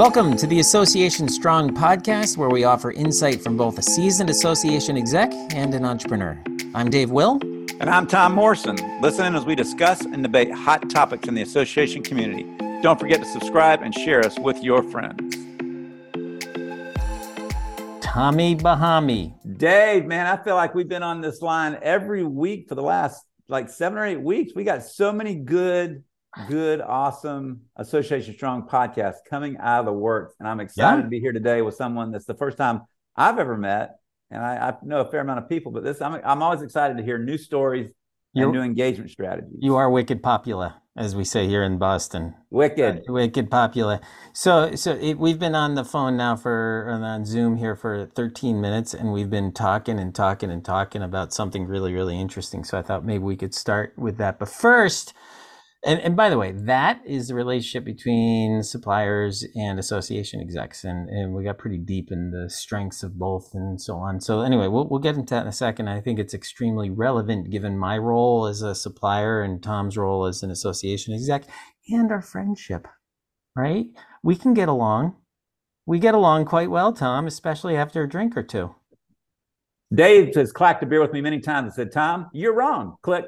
Welcome to the Association Strong podcast, where we offer insight from both a seasoned association exec and an entrepreneur. I'm Dave Will. And I'm Tom Morrison. Listen in as we discuss and debate hot topics in the association community. Don't forget to subscribe and share us with your friends. Tommy Bahami. Dave, man, I feel like we've been on this line every week for the last like seven or eight weeks. We got so many good good, awesome Association Strong podcast coming out of the works. And I'm excited yeah. to be here today with someone that's the first time I've ever met. And I, I know a fair amount of people, but this I'm I'm always excited to hear new stories You're, and new engagement strategies. You are wicked popular, as we say here in Boston. Wicked, uh, wicked popular. So so it, we've been on the phone now for on Zoom here for 13 minutes, and we've been talking and talking and talking about something really really interesting. So I thought maybe we could start with that. But first and, and by the way, that is the relationship between suppliers and association execs. And, and we got pretty deep in the strengths of both and so on. So, anyway, we'll, we'll get into that in a second. I think it's extremely relevant given my role as a supplier and Tom's role as an association exec and our friendship, right? We can get along. We get along quite well, Tom, especially after a drink or two. Dave has clacked a beer with me many times and said, Tom, you're wrong. Click.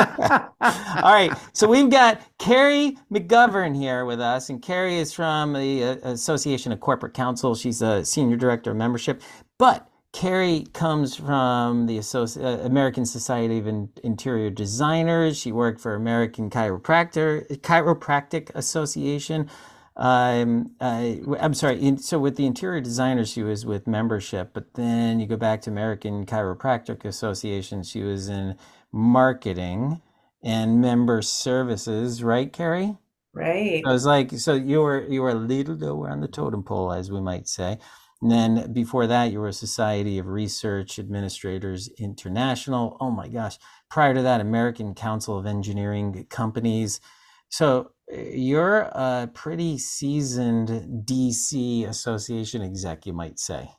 All right. So we've got Kerri McGovern here with us, and Kerri is from the uh, Association of Corporate Counsel. She's a senior director of membership, but Kerri comes from the Associ- uh, American Society of In- Interior Designers. She worked for American Chiropractor Chiropractic Association. Um, uh, I'm sorry. In, so with the interior designers, she was with membership, but then you go back to American Chiropractic Association. She was in marketing and member services, right, Kerri? Right. I was like, so you were you were a little lower on the totem pole, as we might say. And then before that, you were a Society of Research Administrators International. Oh my gosh. Prior to that, American Council of Engineering Companies. So eh, you're a pretty seasoned DC Association exec, you might say.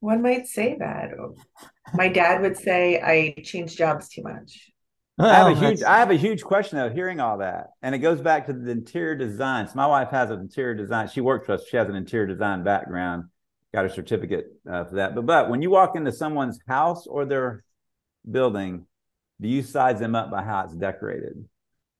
One might say that. My dad would say I change jobs too much. Well, I have a huge I have a huge question though, hearing all that. And it goes back to the interior design. So my wife has an interior design. She works for us. She has an interior design background, got a certificate uh, for that. But but when you walk into someone's house or their building, do you size them up by how it's decorated?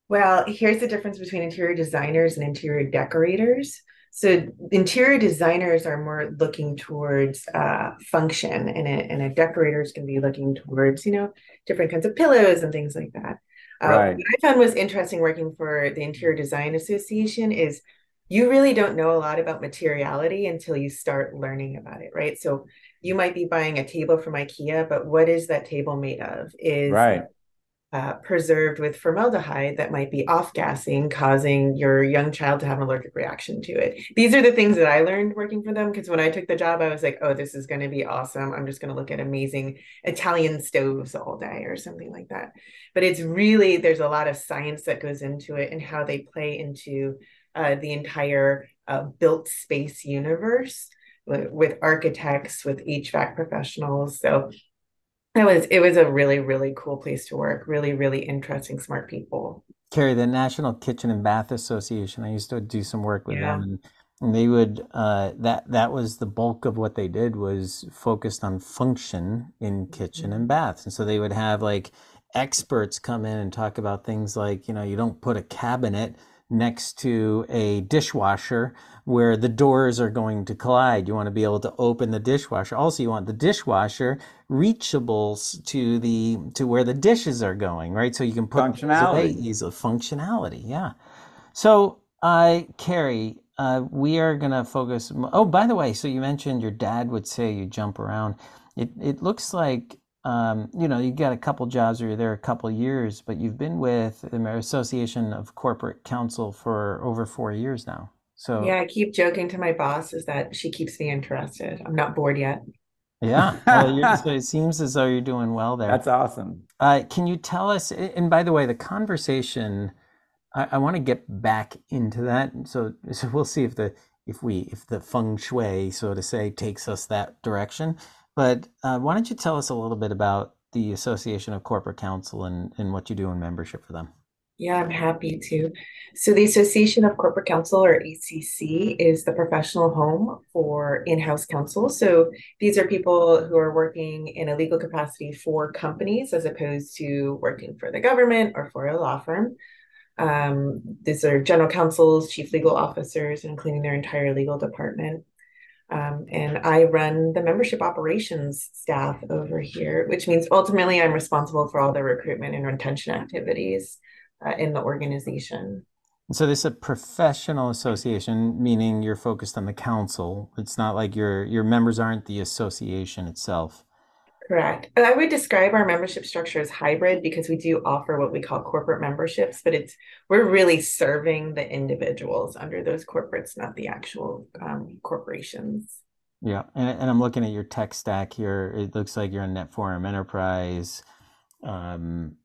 Well, here's the difference between interior designers and interior decorators. So interior designers are more looking towards uh, function, and a, and a decorator is going to be looking towards you know different kinds of pillows and things like that. Uh, right. What I found was interesting working for the Interior Design Association is you really don't know a lot about materiality until you start learning about it, right? So you might be buying a table from IKEA, but what is that table made of? Is right uh, preserved with formaldehyde that might be off gassing, causing your young child to have an allergic reaction to it. These are the things that I learned working for them because when I took the job, I was like, oh, this is going to be awesome. I'm just going to look at amazing Italian stoves all day or something like that. But it's really, there's a lot of science that goes into it and how they play into uh, the entire uh, built space universe with architects, with HVAC professionals. So it was it was a really really cool place to work. Really really interesting, smart people. Kerri, the National Kitchen and Bath Association. I used to do some work with yeah. them, and, and they would uh, that that was the bulk of what they did was focused on function in kitchen mm-hmm. and baths, and so they would have like experts come in and talk about things like you know you don't put a cabinet next to a dishwasher where the doors are going to collide. You want to be able to open the dishwasher. Also, you want the dishwasher reachables to the to where the dishes are going, right? So you can put functionality. Easily. Functionality, yeah. So, uh, Kerri, uh, we are going to focus. Oh, by the way, so you mentioned your dad would say you jump around. It it looks like um, you know, you got a couple jobs or you're there a couple years, but you've been with the Association of Corporate Counsel for over four years now. So yeah, I keep joking to my boss is that she keeps me interested. I'm not bored yet. Yeah, well, so it seems as though you're doing well there. That's awesome. Uh, can you tell us? And by the way, the conversation, I, I want to get back into that. So, so we'll see if the if we if the feng shui, so to say, takes us that direction. But uh, why don't you tell us a little bit about the Association of Corporate Counsel and, and what you do in membership for them? Yeah, I'm happy to. So, the Association of Corporate Counsel, or ACC, is the professional home for in house counsel. So, these are people who are working in a legal capacity for companies as opposed to working for the government or for a law firm. Um, these are general counsels, chief legal officers, including their entire legal department. Um, and I run the membership operations staff over here, which means ultimately I'm responsible for all the recruitment and retention activities uh, in the organization. So this is a professional association, meaning you're focused on the council. It's not like your your members aren't the association itself. Correct. I would describe our membership structure as hybrid because we do offer what we call corporate memberships, but it's we're really serving the individuals under those corporates, not the actual um, corporations. Yeah, and, and I'm looking at your tech stack here. It looks like you're on NetForum Enterprise. Um,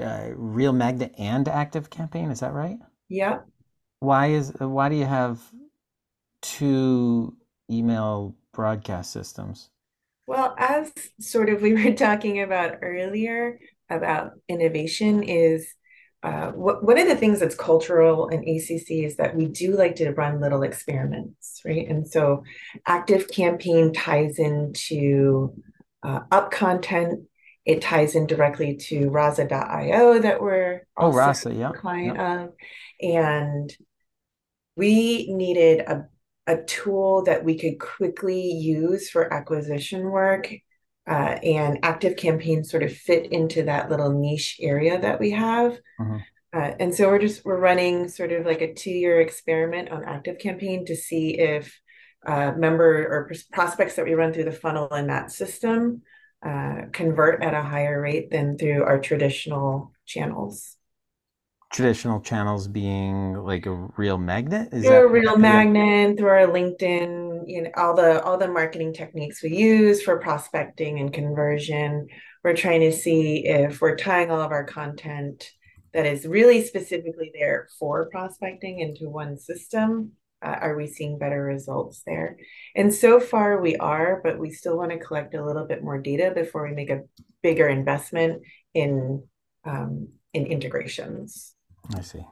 uh, Real Magnet and Active Campaign. Is that right? Yeah. Why is why do you have two email broadcast systems? Well, as sort of we were talking about earlier about innovation is uh, what, one of the things that's cultural in ACC is that we do like to run little experiments, right? And so Active Campaign ties into uh, UpContent it ties in directly to Rasa.io that we're oh Rasa, yeah, client yep. of, and we needed a a tool that we could quickly use for acquisition work. Uh, and active campaigns sort of fit into that little niche area that we have. Mm-hmm. Uh, and so we're just we're running sort of like a two-year experiment on active campaign to see if uh, member or prospects that we run through the funnel in that system uh, convert at a higher rate than through our traditional channels. Traditional channels being like a real magnet is through that a real magnet through our LinkedIn, you know, all the all the marketing techniques we use for prospecting and conversion. We're trying to see if we're tying all of our content that is really specifically there for prospecting into one system uh, are we seeing better results there? And so far we are, but we still want to collect a little bit more data before we make a bigger investment in um, in integrations. I see.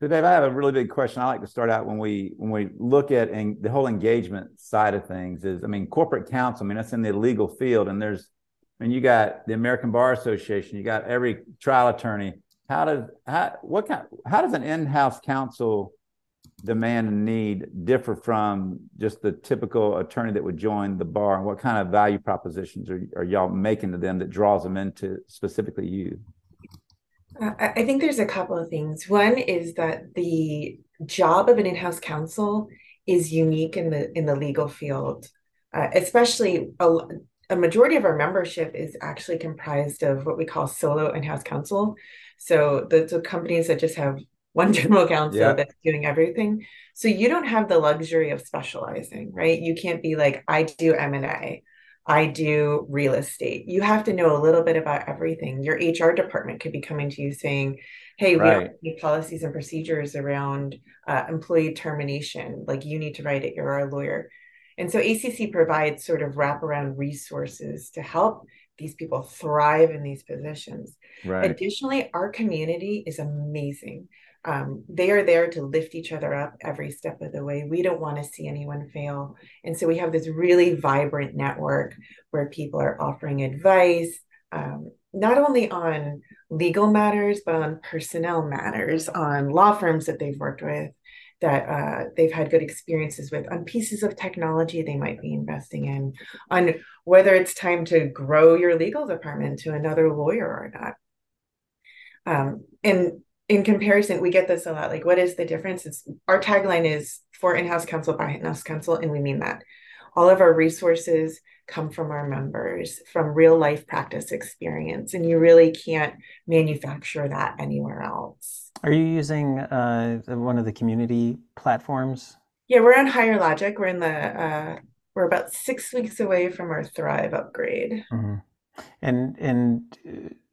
So Dave, I have a really big question. I like to start out when we when we look at and the whole engagement side of things is, I mean, corporate counsel. I mean, that's in the legal field, and there's, I mean, you got the American Bar Association, you got every trial attorney. How does how what kind how does an in-house counsel demand and need differ from just the typical attorney that would join the bar and what kind of value propositions are, are y'all making to them that draws them into specifically you i think there's a couple of things one is that the job of an in-house counsel is unique in the in the legal field uh, especially a, a majority of our membership is actually comprised of what we call solo in-house counsel so the, the companies that just have one general counsel yeah. that's doing everything. So you don't have the luxury of specializing, right? You can't be like, I do M&A, I do real estate. You have to know a little bit about everything. Your HR department could be coming to you saying, hey, right. we need policies and procedures around uh, employee termination. Like you need to write it, you're our lawyer. And so ACC provides sort of wraparound resources to help these people thrive in these positions. Right. Additionally, our community is amazing um, they are there to lift each other up every step of the way. We don't want to see anyone fail. And so we have this really vibrant network where people are offering advice, um, not only on legal matters, but on personnel matters, on law firms that they've worked with, that uh, they've had good experiences with, on pieces of technology they might be investing in, on whether it's time to grow your legal department to another lawyer or not. Um, and in comparison, we get this a lot. Like, what is the difference? It's our tagline is for in-house counsel by in-house counsel, and we mean that. All of our resources come from our members, from real life practice experience, and you really can't manufacture that anywhere else. Are you using uh, one of the community platforms? Yeah, we're on Higher Logic. We're in the uh, we're about six weeks away from our Thrive upgrade. Mm-hmm. And and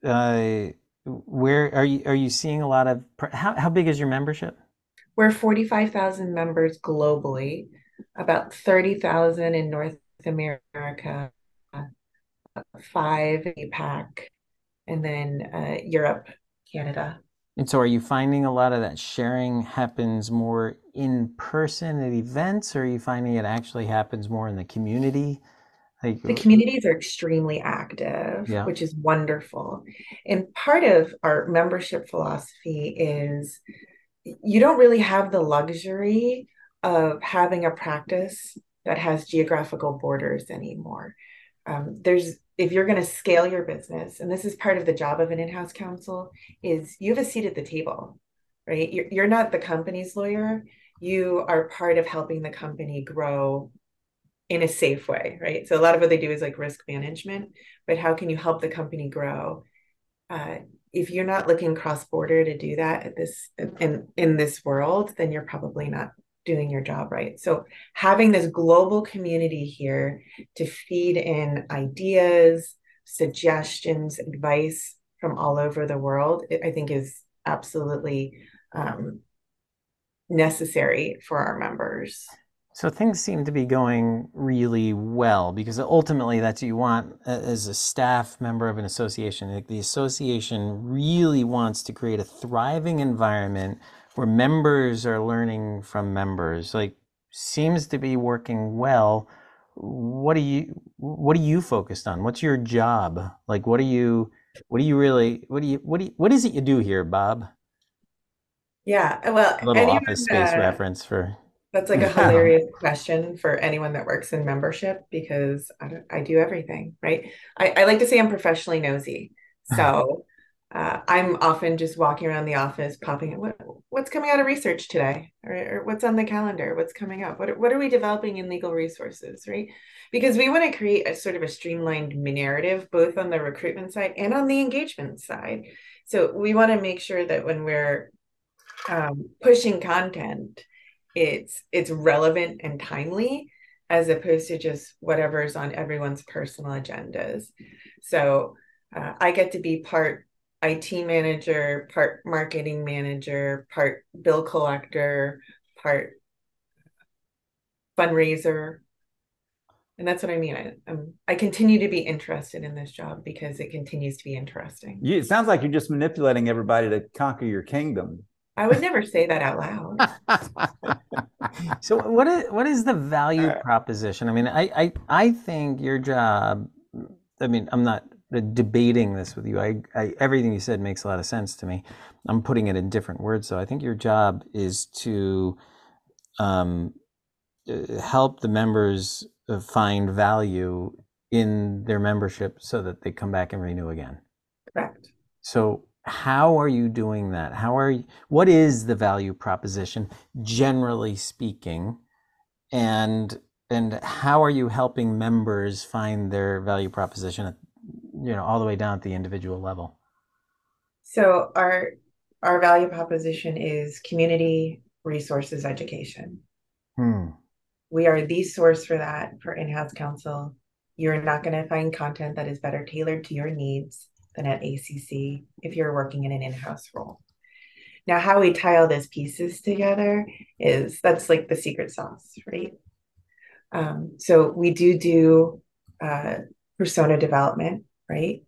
uh, where are you are you seeing a lot of how, how big is your membership we're 45,000 members globally about 30,000 in North America 5 APAC and then uh, Europe Canada And so, are you finding a lot of that sharing happens more in person at events, or are you finding it actually happens more in the community? The communities are extremely active, yeah. which is wonderful. And part of our membership philosophy is you don't really have the luxury of having a practice that has geographical borders anymore. Um, there's if you're going to scale your business, and this is part of the job of an in-house counsel, is you have a seat at the table, right? You're, you're not the company's lawyer. You are part of helping the company grow in a safe way, right? So a lot of what they do is like risk management, but how can you help the company grow? Uh, if you're not looking cross border to do that at this in in this world, then you're probably not doing your job right. So having this global community here to feed in ideas, suggestions, advice from all over the world, I think is absolutely um, necessary for our members. So things seem to be going really well because ultimately that's what you want as a staff member of an association. The association really wants to create a thriving environment where members are learning from members. Like seems to be working well. What are you what are you focused on? What's your job? Like what are you what do you really what do you what do you, what is it you do here, Bob? Yeah, well, A little office space uh, reference for That's like a hilarious question for anyone that works in membership because I, don't- I do everything, right? I, I like to say I'm professionally nosy. So uh, I'm often just walking around the office, popping, what, what's coming out of research today? Or, or what's on the calendar? What's coming up? What, are- what are we developing in legal resources, right? Because we want to create a sort of a streamlined narrative, both on the recruitment side and on the engagement side. So we want to make sure that when we're um, pushing content, it's it's relevant and timely as opposed to just whatever's on everyone's personal agendas. So uh, I get to be part IT manager, part marketing manager, part bill collector, part fundraiser. And that's what I mean. I, I'm, I continue to be interested in this job because it continues to be interesting. You, it sounds like you're just manipulating everybody to conquer your kingdom. I would never say that out loud. So what is what is the value proposition? I mean, I I, I think your job. I mean, I'm not debating this with you. I, I everything you said makes a lot of sense to me. I'm putting it in different words, though. I think your job is to um, uh, help the members uh, find value in their membership so that they come back and renew again. Correct. So how are you doing that? How are you, what is the value proposition generally speaking? And and how are you helping members find their value proposition at, you know all the way down at the individual level? So our our value proposition is community resources education. Hmm. We are the source for that for in-house counsel. You're not going to find content that is better tailored to your needs than at ACC if you're working in an in-house role. Now, how we tie all those pieces together is that's like the secret sauce, right? Um, so we do do uh, persona development, right?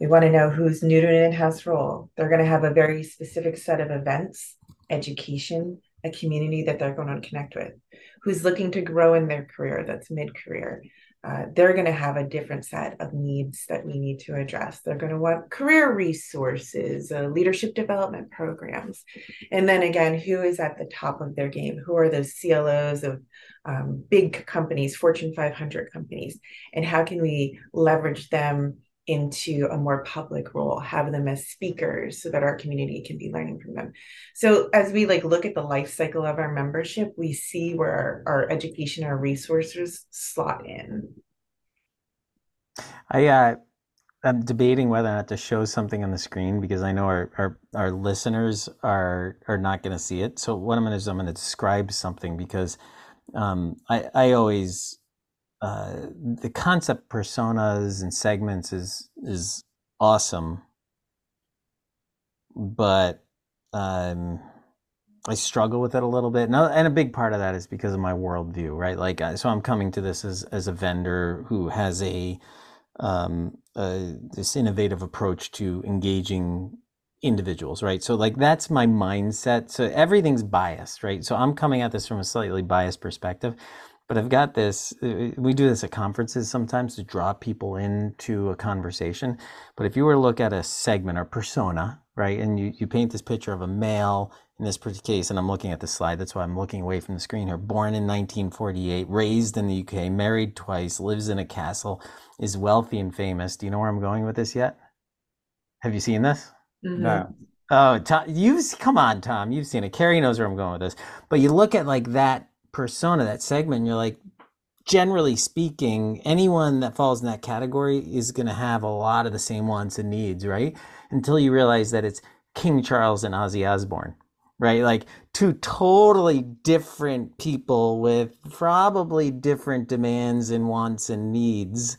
We want to know who's new to an in-house role. They're going to have a very specific set of events, education, a community that they're going to connect with. Who's looking to grow in their career, that's mid-career. Uh, they're going to have a different set of needs that we need to address. They're going to want career resources, uh, leadership development programs. And then again, who is at the top of their game? Who are those CLOs of um, big companies, Fortune 500 companies? And how can we leverage them into a more public role have them as speakers so that our community can be learning from them so as we like look at the life cycle of our membership we see where our, our education our resources slot in I uh, I'm debating whether or not to show something on the screen because I know our our, our listeners are are not going to see it. So what I'm going to do is I'm going to describe something because um, I I always uh, the concept personas and segments is is awesome, but um, I struggle with it a little bit. And a, and a big part of that is because of my worldview, right? Like, so I'm coming to this as as a vendor who has a um, uh, this innovative approach to engaging individuals, right? So like that's my mindset. So everything's biased, right? So I'm coming at this from a slightly biased perspective, but I've got this. uh, We do this at conferences sometimes to draw people into a conversation. But if you were to look at a segment or persona, right, and you, you paint this picture of a male in this particular case, and I'm looking at the slide, that's why I'm looking away from the screen here. Born in 1948, raised in the UK, married twice, lives in a castle, is wealthy and famous. Do you know where I'm going with this yet? Have you seen this? Mhm. No. Oh, Tom, you've come on, Tom. You've seen it. Kerri knows where I'm going with this. But you look at like that persona, that segment, you're like, generally speaking, anyone that falls in that category is going to have a lot of the same wants and needs, right? Until you realize that it's King Charles and Ozzy Osbourne, right? Like two totally different people with probably different demands and wants and needs,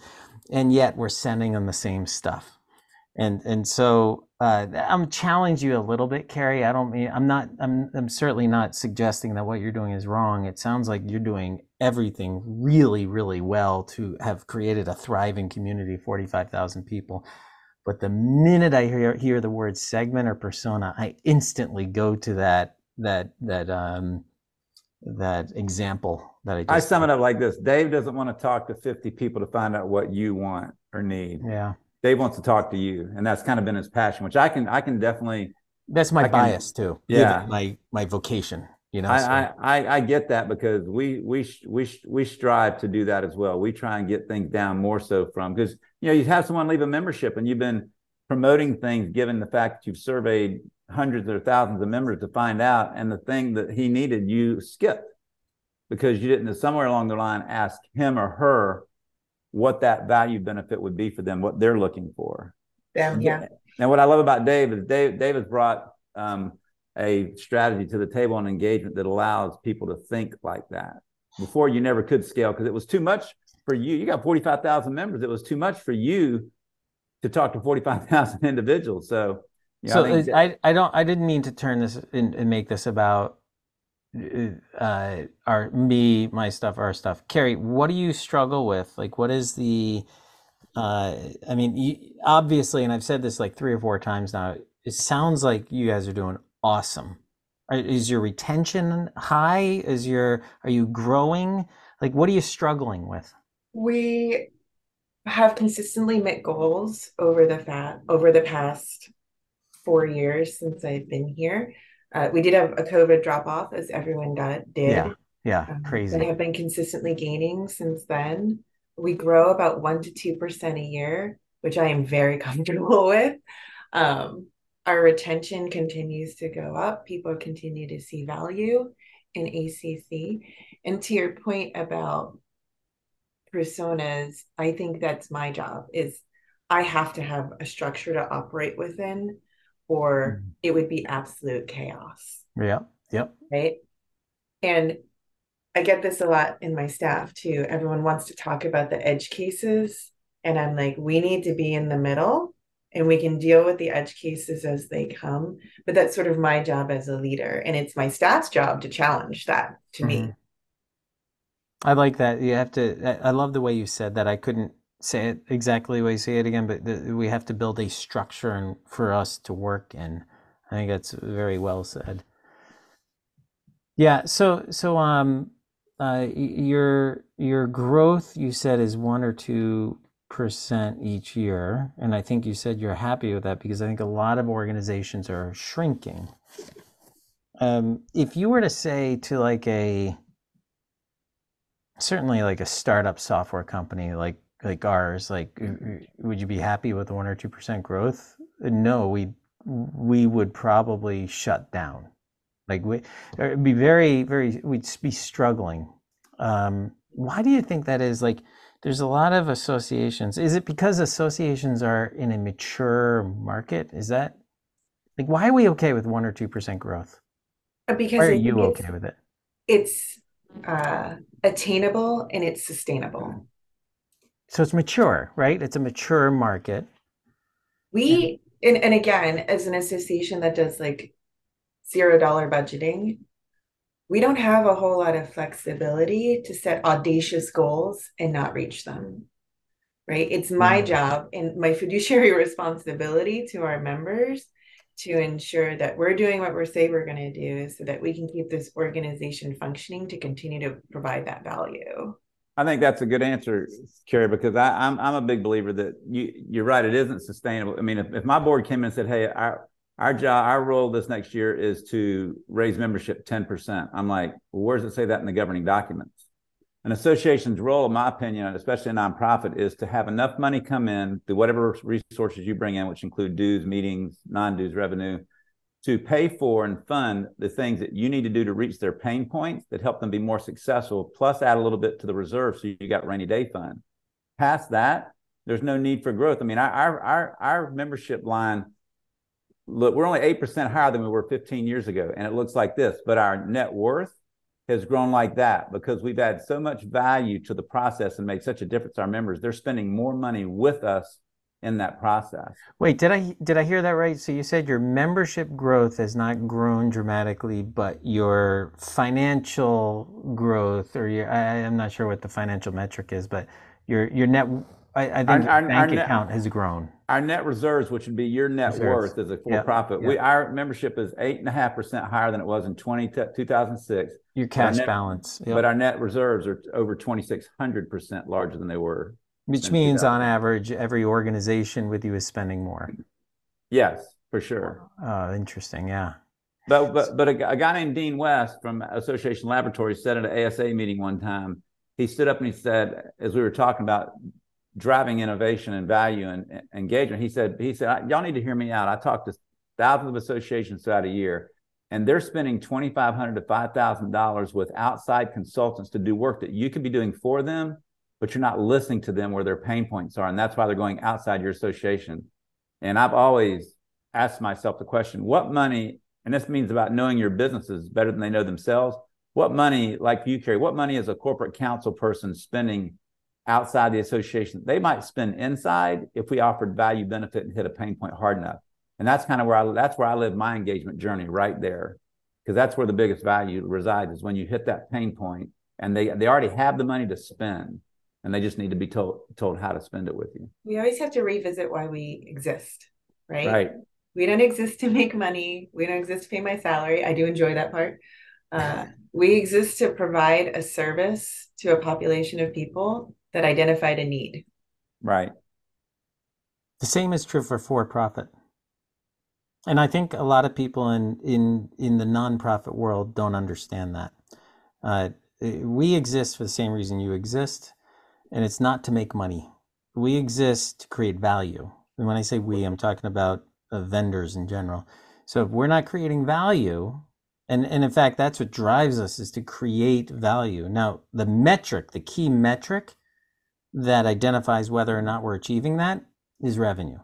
and yet we're sending them the same stuff and and so uh, I'm challenge you a little bit, Kerri. I don't mean I'm not I'm I'm certainly not suggesting that what you're doing is wrong. It sounds like you're doing everything really really well to have created a thriving community, forty five thousand people. But the minute I hear hear the word segment or persona, I instantly go to that that that um that example that I just I sum it up like this Dave doesn't want to talk to 50 people to find out what you want or need. yeah. Dave wants to talk to you. And that's kind of been his passion, which I can I can definitely That's my I can- bias too. Yeah. my my vocation. You know. so- I, I, I I get that because we we we we strive to do that as well. We try and get things down more so from because you know you have someone leave a membership and you've been promoting things given the fact that you've surveyed hundreds or thousands of members to find out and the thing that he needed you skipped because you didn't somewhere along the line ask him or her what that value benefit would be for them what they're looking for Them, yeah. and what I love about Dave is Dave, Dave has brought um, a strategy to the table and engagement that allows people to think like that. Before you never could scale because it was too much for you. You got 45,000 members. It was too much for you to talk to 45,000 individuals. So, you know, so I think I, I don't I didn't mean to turn this and, and make this about uh our me my stuff our stuff. Kerri what do you struggle with? Like what is the uh i mean you, obviously and i've said this like three or four times now it sounds like you guys are doing awesome. Is your retention high? Is your are you growing? Like what are you struggling with? We have consistently met goals over the fat over the past four years since I've been here. Uh, we did have a COVID drop off, as everyone got, did. Yeah, yeah Um, crazy But have been consistently gaining since then. We grow about one to two percent a year, which I am very comfortable with. Um, our retention continues to go up. People continue to see value in ACC. And to your point about personas, I think that's my job is I have to have a structure to operate within, or it would be absolute chaos yeah yep right? And I get this a lot in my staff too. Everyone wants to talk about the edge cases, and I'm like, we need to be in the middle and we can deal with the edge cases as they come. But that's sort of my job as a leader, and it's my staff's job to challenge that to me. Mhm. I like that. You have to. I love the way you said that. I couldn't say it exactly the way say it again, but we have to build a structure and for us to work in. I think that's very well said. Yeah. So so um, uh, your your growth you said is one or two percent each year, and I think you said you're happy with that because I think a lot of organizations are shrinking. Um, if you were to say to like a certainly like a startup software company like like ours like would you be happy with one or two percent growth? No we we would probably shut down. Like we it'd be very very we'd be struggling. Um why do you think that is? Like there's a lot of associations. Is it because associations are in a mature market? Is that like why are we okay with one or two percent growth? Because why are you okay with it? it's uh, attainable and it's sustainable. So it's mature right it's a mature market We and, and again, as an association that does like zero dollar budgeting, we don't have a whole lot of flexibility to set audacious goals and not reach them. Right? It's my Mm. job and my fiduciary responsibility to our members to ensure that we're doing what we say we're going to do so that we can keep this organization functioning to continue to provide that value. I think that's a good answer, Kerri, because I, am I'm, I'm a big believer that you you're right. It isn't sustainable. I mean, if, if my board came in and said, "Hey, our our job, our role this next year is to raise membership 10%," I'm like, well, where does it say that in the governing documents? An association's role, in my opinion, especially a nonprofit, is to have enough money come in through whatever resources you bring in, which include dues, meetings, non-dues revenue, to pay for and fund the things that you need to do to reach their pain points that help them be more successful, plus add a little bit to the reserve so you got rainy day fund. Past that, there's no need for growth. I mean, our our our membership line, look, we're only eight percent higher than we were 15 years ago, and it looks like this. But our net worth has grown like that because we've added so much value to the process and made such a difference to our members. They're spending more money with us in that process. Wait, did I did I hear that right? So you said your membership growth has not grown dramatically, but your financial growth, or your I, am not sure what the financial metric is, but your your net I, I think our, our, bank our account net, has grown. Our net reserves, which would be your net reserves. worth as a for-profit, yep. we our membership is eight and a half percent higher than it was in 20, 2006. Your cash net, balance, yep. but our net reserves are over 2,600 percent larger than they were. Which means, on average, every organization with you is spending more. Yes, for sure. Oh, interesting. Yeah. But but but a, a guy named Dean West from Association Laboratories said at an ASA meeting one time. He stood up and he said, as we were talking about driving innovation and value and, and engagement. He said, he said, y'all need to hear me out. I talked to thousands of associations throughout a year, and they're spending twenty five hundred to five thousand dollars with outside consultants to do work that you could be doing for them, but you're not listening to them where their pain points are, and that's why they're going outside your association. And I've always asked myself the question: What money? And this means about knowing your businesses better than they know themselves. What money, like you, Kerri, what money is a corporate counsel person spending outside the association they might spend inside if we offered value benefit and hit a pain point hard enough and that's kind of where i that's where i live my engagement journey right there because that's where the biggest value resides is when you hit that pain point and they they already have the money to spend and they just need to be told told how to spend it with you we always have to revisit why we exist right right we don't exist to make money we don't exist to pay my salary i do enjoy that part uh, we exist to provide a service to a population of people that identified a need. Right. The same is true for for profit. And I think a lot of people in in in the nonprofit world don't understand that. Uh, we exist for the same reason you exist, and it's not to make money. We exist to create value. And when I say we, I'm talking about uh, vendors in general. So if we're not creating value, and and in fact, that's what drives us is to create value. Now, the metric, the key metric, that identifies whether or not we're achieving that is revenue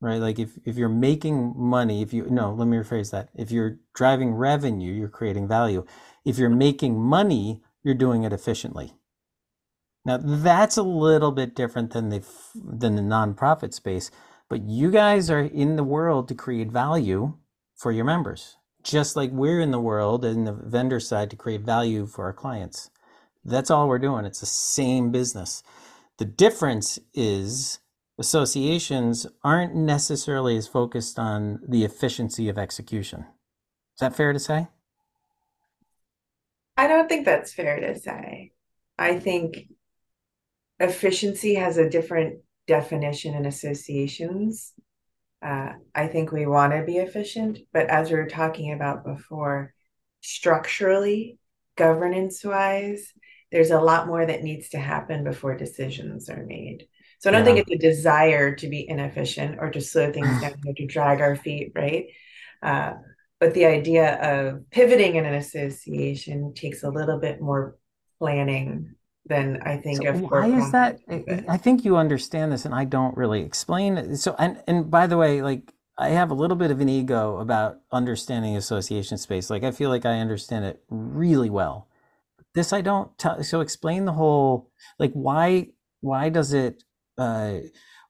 right like if, if you're making money if you no let me rephrase that if you're driving revenue you're creating value if you're making money you're doing it efficiently now that's a little bit different than the than the nonprofit space but you guys are in the world to create value for your members just like we're in the world in the vendor side to create value for our clients that's all we're doing it's the same business the difference is associations aren't necessarily as focused on the efficiency of execution. Is that fair to say? I don't think that's fair to say. I think efficiency has a different definition in associations. Uh, I think we want to be efficient, but as we were talking about before, structurally, governance wise, there's a lot more that needs to happen before decisions are made. So I don't yeah. think it's a desire to be inefficient or to slow things down or to drag our feet, right? Uh, but the idea of pivoting in an association takes a little bit more planning than I think. So why is that? I think you understand this, and I don't really explain it. So, and and by the way, like I have a little bit of an ego about understanding association space. Like I feel like I understand it really well this I don't tell. So explain the whole like why why does it uh,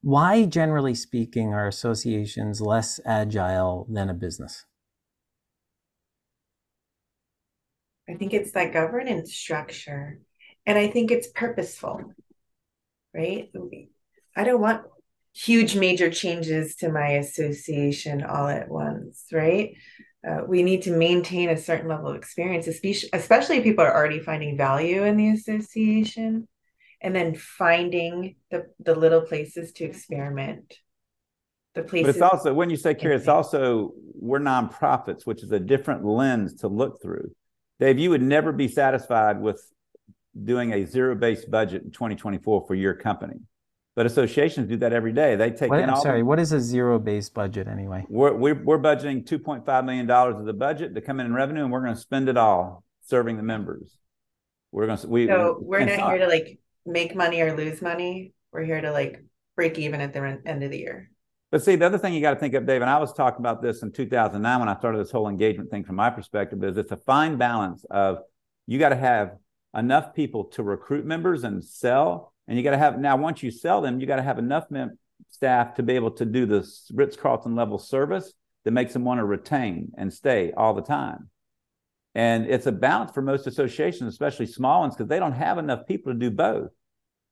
why generally speaking are associations less agile than a business? I think it's that governance structure, and I think it's purposeful, right? I don't want huge major changes to my association all at once, right? Uh, we need to maintain a certain level of experience, especially, especially if people are already finding value in the association, and then finding the, the little places to experiment. The places. But it's also, when you say Kerri, it's also, we're nonprofits, which is a different lens to look through. Dave, you would never be satisfied with doing a zero based budget in 2024 for your company. But associations do that every day. They take What, in I'm all. sorry, what is a zero based budget anyway? We're, we're, we're budgeting $2.5 million of the budget to come in in revenue, and we're going to spend it all serving the members. We're going to, we. So we're not here to like make money or lose money. We're here to like break even at the end of the year. But see, the other thing you got to think of, Dave, and I was talking about this in 2009 when I started this whole engagement thing from my perspective, is it's a fine balance of you got to have enough people to recruit members and sell. And you got to have, now, once you sell them, you got to have enough mem- staff to be able to do this Ritz Carlton level service that makes them want to retain and stay all the time. And it's a balance for most associations, especially small ones, because they don't have enough people to do both.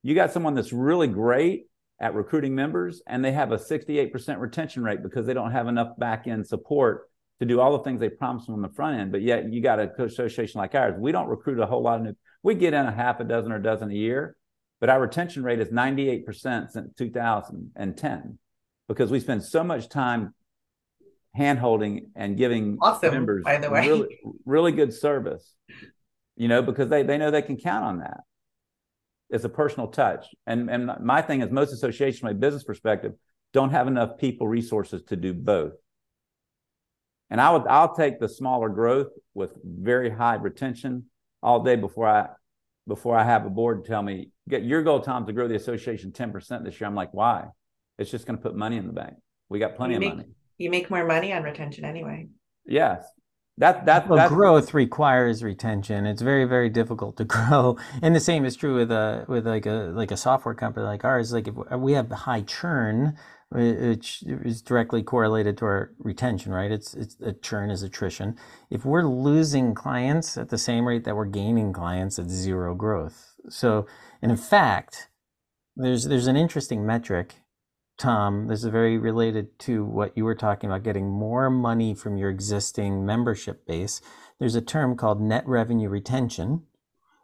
You got someone that's really great at recruiting members and they have a 68% retention rate because they don't have enough back end support to do all the things they promised them on the front end. But yet you got an association like ours. We don't recruit a whole lot of new, we get in a half a dozen or a dozen a year, but our retention rate is 98% since 2010 because we spend so much time handholding and giving Awesome, members by the way. really, really good service, you know, because they, they know they can count on that it's a personal touch. And and my thing is most associations from a business perspective don't have enough people resources to do both. And I would I'll take the smaller growth with very high retention all day before I before I have a board tell me get your goal Tom to grow the association 10% this year. I'm like, why? It's just going to put money in the bank. We got plenty You of make- money. You make more money on retention anyway. Yes. That that Well, that's growth requires retention. It's very, very difficult to grow, and the same is true with a with like a like a software company like ours. Like if we have high churn, which is directly correlated to our retention, right? It's it's a churn is attrition. If we're losing clients at the same rate that we're gaining clients, it's zero growth. So, and in fact, there's there's an interesting metric Tom, this is very related to what you were talking about getting more money from your existing membership base. There's a term called net revenue retention,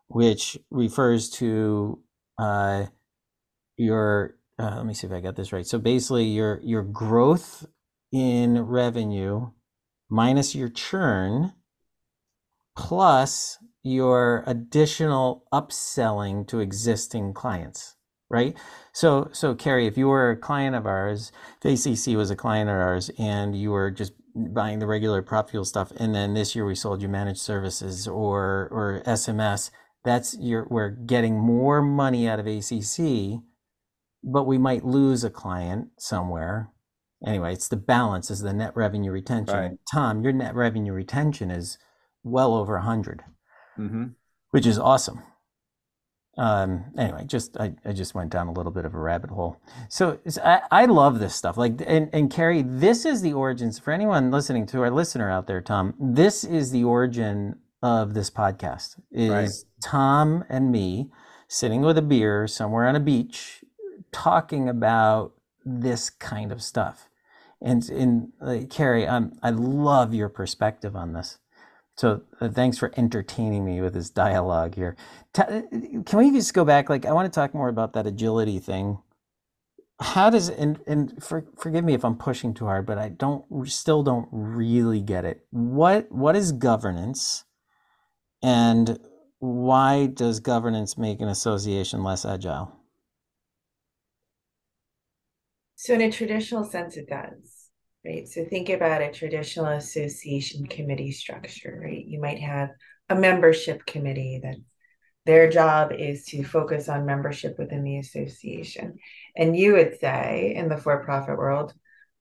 which refers to uh, your. Uh, let me see if I got this right. So basically, your your growth in revenue minus your churn plus your additional upselling to existing clients, right? So, so Kerri, if you were a client of ours, ACC was a client of ours, and you were just buying the regular PropFuel stuff, and then this year we sold you managed services or or SMS, that's your we're getting more money out of ACC, but we might lose a client somewhere. Anyway, it's the balance is the net revenue retention. Right. Tom, your net revenue retention is well over a hundred hmm which is awesome. Um, anyway, just I, I just went down a little bit of a rabbit hole. So I, I love this stuff. Like and, and Kerri, this is the origins for anyone listening to our listener out there, Tom. This is the origin of this podcast. Is Right. Tom and me sitting with a beer somewhere on a beach talking about this kind of stuff. And in uh, Kerri, um, I love your perspective on this. So uh, thanks for entertaining me with this dialogue here. Uh, can we just go back? Like, I want to talk more about that agility thing. How does and and for, forgive me if I'm pushing too hard, but I don't still don't really get it. What what is governance, and why does governance make an association less agile? So in a traditional sense, it does, right? So think about a traditional association committee structure, right? You might have a membership committee that their job is to focus on membership within the association. And you would say in the for-profit world,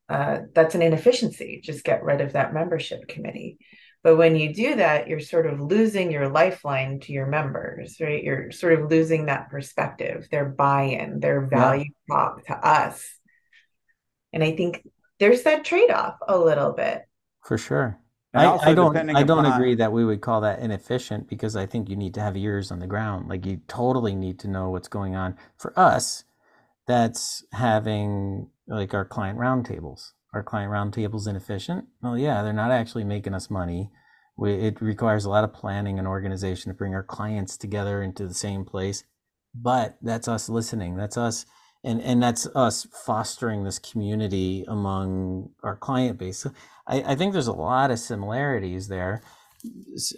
uh, that's an inefficiency. Just get rid of that membership committee. But when you do that, you're sort of losing your lifeline to your members, right? You're sort of losing that perspective, their buy-in, their value prop to us. And I think there's that trade-off a little bit. For sure. I, I don't I don't upon- agree that we would call that inefficient because I think you need to have ears on the ground. Like you totally need to know what's going on. For us, that's having like our client roundtables. Our client roundtables inefficient? Well, yeah, they're not actually making us money. We, it requires a lot of planning and organization to bring our clients together into the same place. But that's us listening. That's us, and and that's us fostering this community among our client base. So I, I think there's a lot of similarities there.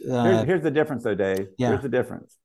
Uh, here's, here's the difference, though, Dave. Yeah. Here's the difference.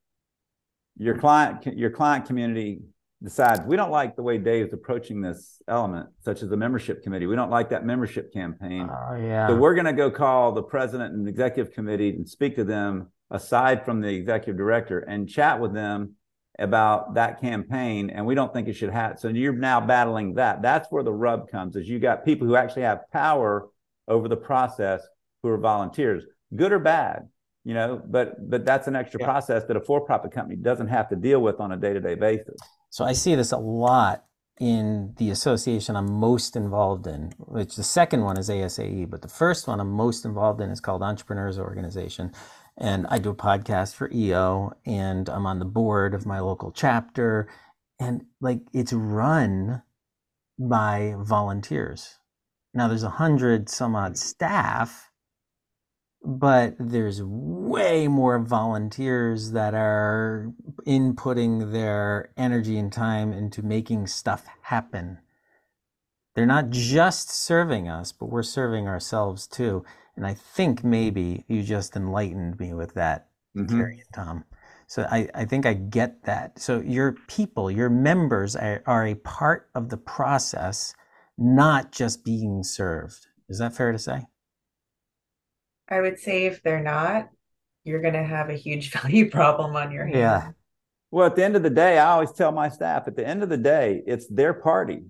Your client, your client community decides we don't like the way Dave's approaching this element, such as the membership committee. We don't like that membership campaign. Oh, yeah. So we're going to go call the president and executive committee and speak to them aside from the executive director and chat with them about that campaign. And we don't think it should happen. So you're now battling that. That's where the rub comes is you got people who actually have power over the process who are volunteers, good or bad you know but but that's an extra yeah. process that a for-profit company doesn't have to deal with on a day-to-day basis so i see this a lot in the association i'm most involved in which the second one is asae but the first one i'm most involved in is called entrepreneurs organization and i do a podcast for eo and i'm on the board of my local chapter and like it's run by volunteers now there's a hundred some odd hmm. staff but there's way more volunteers that are inputting their energy and time into making stuff happen. They're not just serving us, but we're serving ourselves too. And I think maybe you just enlightened me with that, mm-hmm. Terry and Tom. So I, I think I get that. So your people, your members are, are a part of the process, not just being served. Is that fair to say? I would say if they're not, you're going to have a huge value problem on your hands. Yeah. Well, at the end of the day, I always tell my staff at the end of the day, it's their party.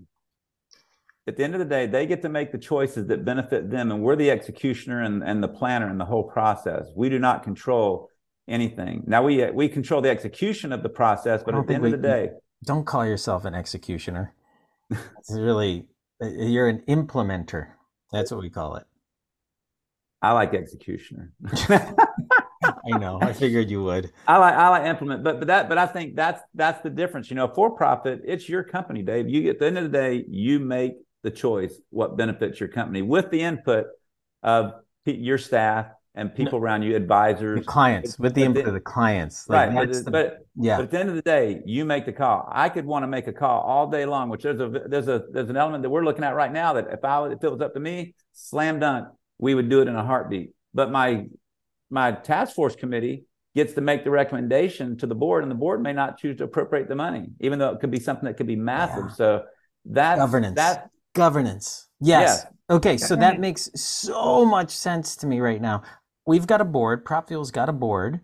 At the end of the day, they get to make the choices that benefit them, and we're the executioner and, and the planner in the whole process. We do not control anything. Now we we control the execution of the process, but at the end we, of the day, don't call yourself an executioner. it's really uh, you're an implementer. That's what we call it. I like executioner. I know. I figured you would. I like I like implement, but but that but I think that's that's the difference. You know, for profit, it's your company, Dave. You at the end of the day, you make the choice what benefits your company with the input of your staff and people no, around you, advisors, clients, with the input of the clients. Like right. But, the, but, yeah. But at the end of the day, you make the call. I could want to make a call all day long, which there's a there's a there's an element that we're looking at right now that if I if it was up to me, slam dunk we would do it in a heartbeat. But my my task force committee gets to make the recommendation to the board, and the board may not choose to appropriate the money, even though it could be something that could be massive. Yeah. So that governance, that governance, yes. yes. Okay, so that mm-hmm. makes so much sense to me right now. We've got a board. PropFuel's got a board,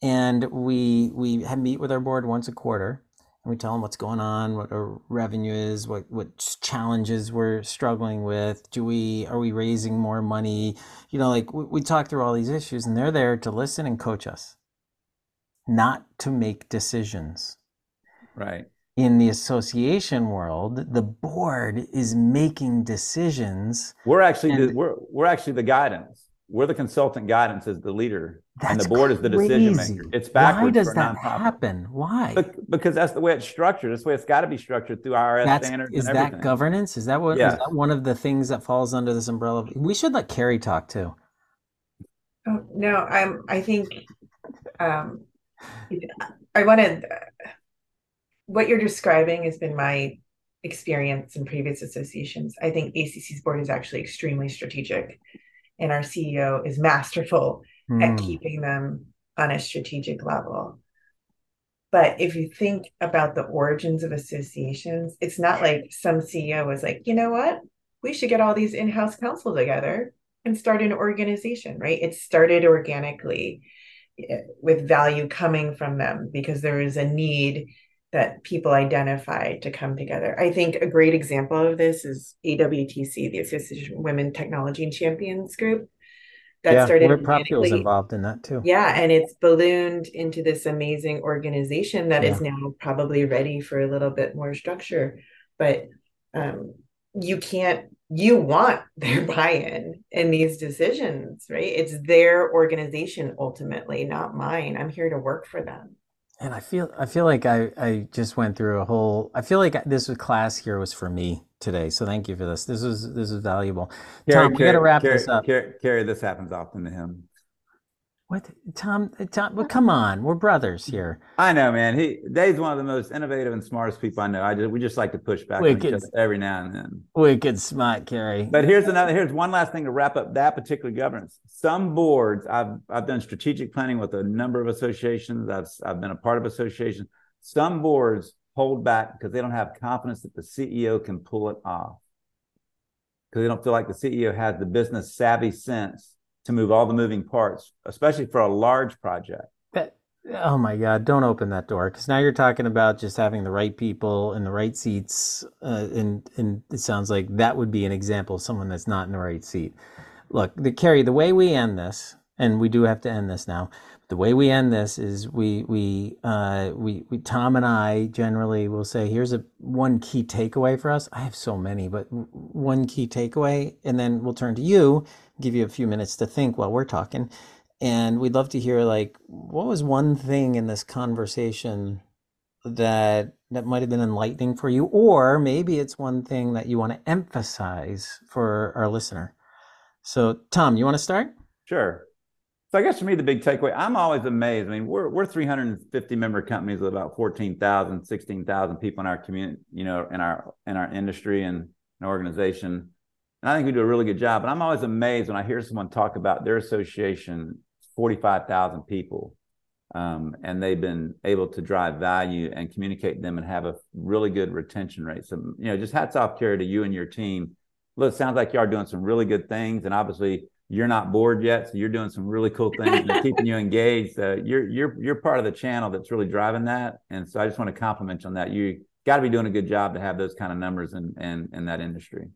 and we we meet with our board once a quarter and we tell them what's going on, what our revenue is, what what challenges we're struggling with. Do we are we raising more money? You know, like we, we talk through all these issues, and they're there to listen and coach us, not to make decisions. Right. In the association world, the board is making decisions. We're actually and, the, we're we're actually the guidance. We're the consultant guidance as the leader, and the board crazy. is the decision maker. It's backwards. Why does that happen? Why? because that's the way it's structured. That's the way it's got to be structured through IRS that's, standards. Is that governance? Is that what? Is that one of the things that falls under this umbrella? We should let Kerri talk too. Oh, no, I'm. I think um, I want to. What you're describing has been my experience in previous associations. I think ACC's board is actually extremely strategic and our CEO is masterful mm. at hmm. keeping them on a strategic level. But if you think about the origins of associations, it's not like some CEO was like, you know what? We should get all these in house counsel together and start an organization, right? It started organically eh, with value coming from them because there is a need that people identify to come together. I think a great example of this is AWTC, the Association of Women Technology and Champions Group. That started. yeah, started PropFuel's involved in that too. Yeah, and it's ballooned into this amazing organization that yeah. is now probably ready for a little bit more structure. But um, you can't you want their buy-in in these decisions right it's their organization ultimately not mine i'm here to work for them And I feel I feel like I, I just went through a whole I feel like this was class here was for me today. So thank you for this. This is this is valuable. Kerri, Tom, we got to wrap Kerri, this up. Kerri, Kerri, this happens often to him. What Tom uh, Tom well, come on. We're brothers here. I know, man. He Dave's one of the most innovative and smartest people I know. I just we just like to push back on each Wicked. other every now and then. Wicked smart, Kerri. But here's another. Here's one last thing to wrap up that particular governance. Some boards, I've I've done strategic planning with a number of associations. I've I've been a part of associations. Some boards hold back because they don't have confidence that the CEO can pull it off. Because they don't feel like the CEO has the business savvy sense to move all the moving parts, especially for a large project. That, oh my God, don't open that door because now you're talking about just having the right people in the right seats. Uh, and, and it sounds like that would be an example of someone that's not in the right seat. Look, the Kerri, the way we end this, and we do have to end this now. The way we end this is we we uh, we, we Tom and I generally will say here's a one key takeaway for us. I have so many, but one key takeaway, and then we'll turn to you, give you a few minutes to think while we're talking, and we'd love to hear like what was one thing in this conversation that that might have been enlightening for you, or maybe it's one thing that you want to emphasize for our listener. So, Tom, you want to start? Sure. So I guess for me, the big takeaway, I'm always amazed. I mean, we're we're 350 member companies with about 14,000, 16,000 people in our community, you know, in our in our industry and an organization. And I think we do a really good job. But I'm always amazed when I hear someone talk about their association, 45,000 people, um, and they've been able to drive value and communicate them and have a really good retention rate. So, you know, just hats off, Kerri, to you and your team. Look, it sounds like you are doing some really good things, and obviously you're not bored yet, so you're doing some really cool things and keeping you engaged. Uh, you're you're you're part of the channel that's really driving that, and so I just want to compliment you on that. You got to be doing a good job to have those kind of numbers in in, in that industry.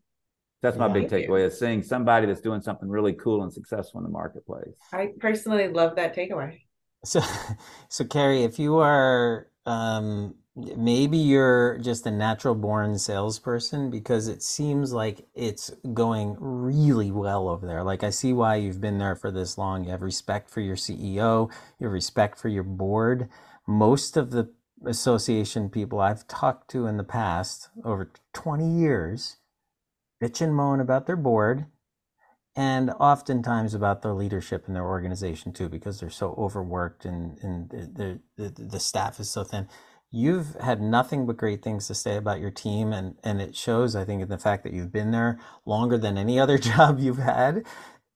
That's my Yeah. big Thank you. takeaway: is seeing somebody that's doing something really cool and successful in the marketplace. I personally love that takeaway. So, so Kerri, if you are, um, maybe you're just a natural born salesperson because it seems like it's going really well over there. Like I see why you've been there for this long. You have respect for your CEO, you have respect for your board. Most of the association people I've talked to in the past, over 20 years, bitch and moan about their board and oftentimes about their leadership in their organization too because they're so overworked and, and the, the, staff is so thin. You've had nothing but great things to say about your team and, and it shows i think in the fact that you've been there longer than any other job you've had.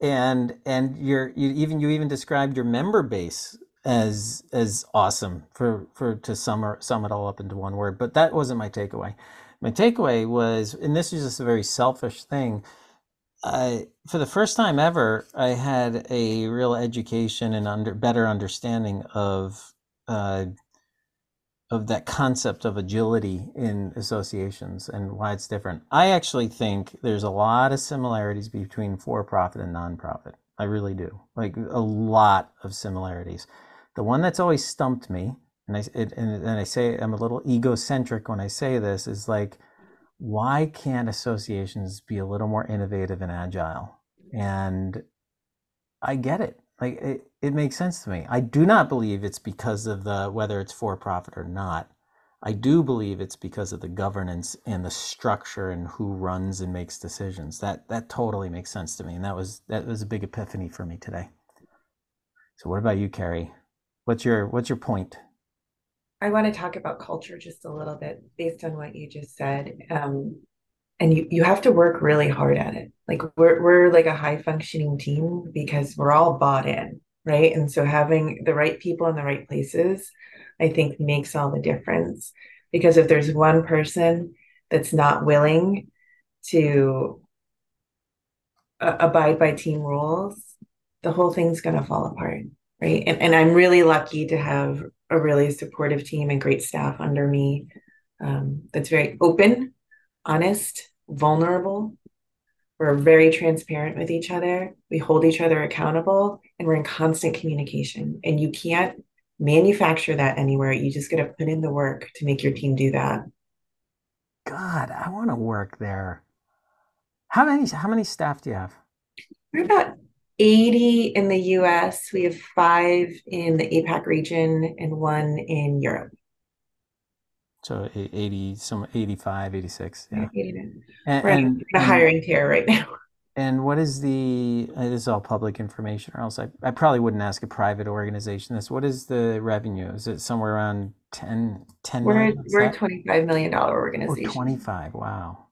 And and you're you even you even described your member base as as awesome for for to sum, sum it all up into one word but that wasn't my takeaway my takeaway was and this is just a very selfish thing I, for the first time ever, I had a real education and under better understanding of uh, of that concept of agility in associations and why it's different. I actually think there's a lot of similarities between for-profit and nonprofit. I really do, like a lot of similarities. The one that's always stumped me, and I and, and I say I'm a little egocentric when I say this, is like why can't associations be a little more innovative and agile? And I get it. Like it, it makes sense to me. I do not believe it's because of the whether it's for profit or not. I do believe it's because of the governance and the structure and who runs and makes decisions. That that totally makes sense to me. And that was that was a big epiphany for me today. So what about you, Kerri? What's your what's your point? I want to talk about culture just a little bit based on what you just said. Um, and you, you have to work really hard at it. Like we're we're like a high functioning team because we're all bought in, right? And so having the right people in the right places, I think makes all the difference. Because if there's one person that's not willing to uh, abide by team rules, the whole thing's going to fall apart, right? And and I'm really lucky to have a really supportive team and great staff under me um, that's very open, honest, vulnerable. We're very transparent with each other. We hold each other accountable and we're in constant communication. And you can't manufacture that anywhere. You just got to put in the work to make your team do that. God, I want to work there. How many how many staff do you have? We're about 80 in the US. We have five in the APAC region and one in Europe. So e- 80, some 85, 86. Yeah. 80. And, We're in and, and, hiring tier right now. and what is the, uh, this is all public information, or else I, I probably wouldn't ask a private organization this. What is the revenue? Is it somewhere around 10, 10 We're million? We're a that- $25 million Oh, organization. 25. Wow.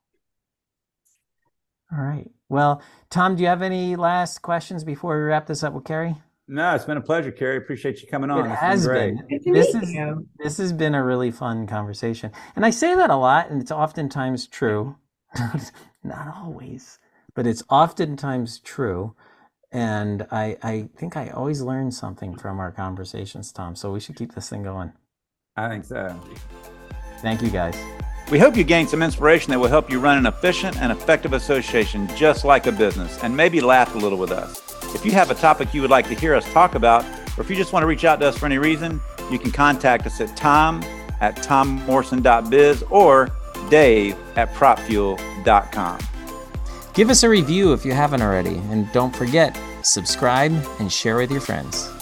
All right. Well, Tom, do you have any last questions before we wrap this up with Kerri? No, it's been a pleasure, Kerri. Appreciate you coming on. It It's has great. been. This is you. this has been a really fun conversation. And I say that a lot, and it's oftentimes true. Not always, but it's oftentimes true. And I I think I always learn something from our conversations, Tom. So we should keep this thing going. I think so. Thank you guys. We hope you gained some inspiration that will help you run an efficient and effective association just like a business and maybe laugh a little with us. If you have a topic you would like to hear us talk about, or if you just want to reach out to us for any reason, you can contact us at tom at tommorrison.biz or dave at propfuel.com. Give us a review if you haven't already, and don't forget subscribe and share with your friends.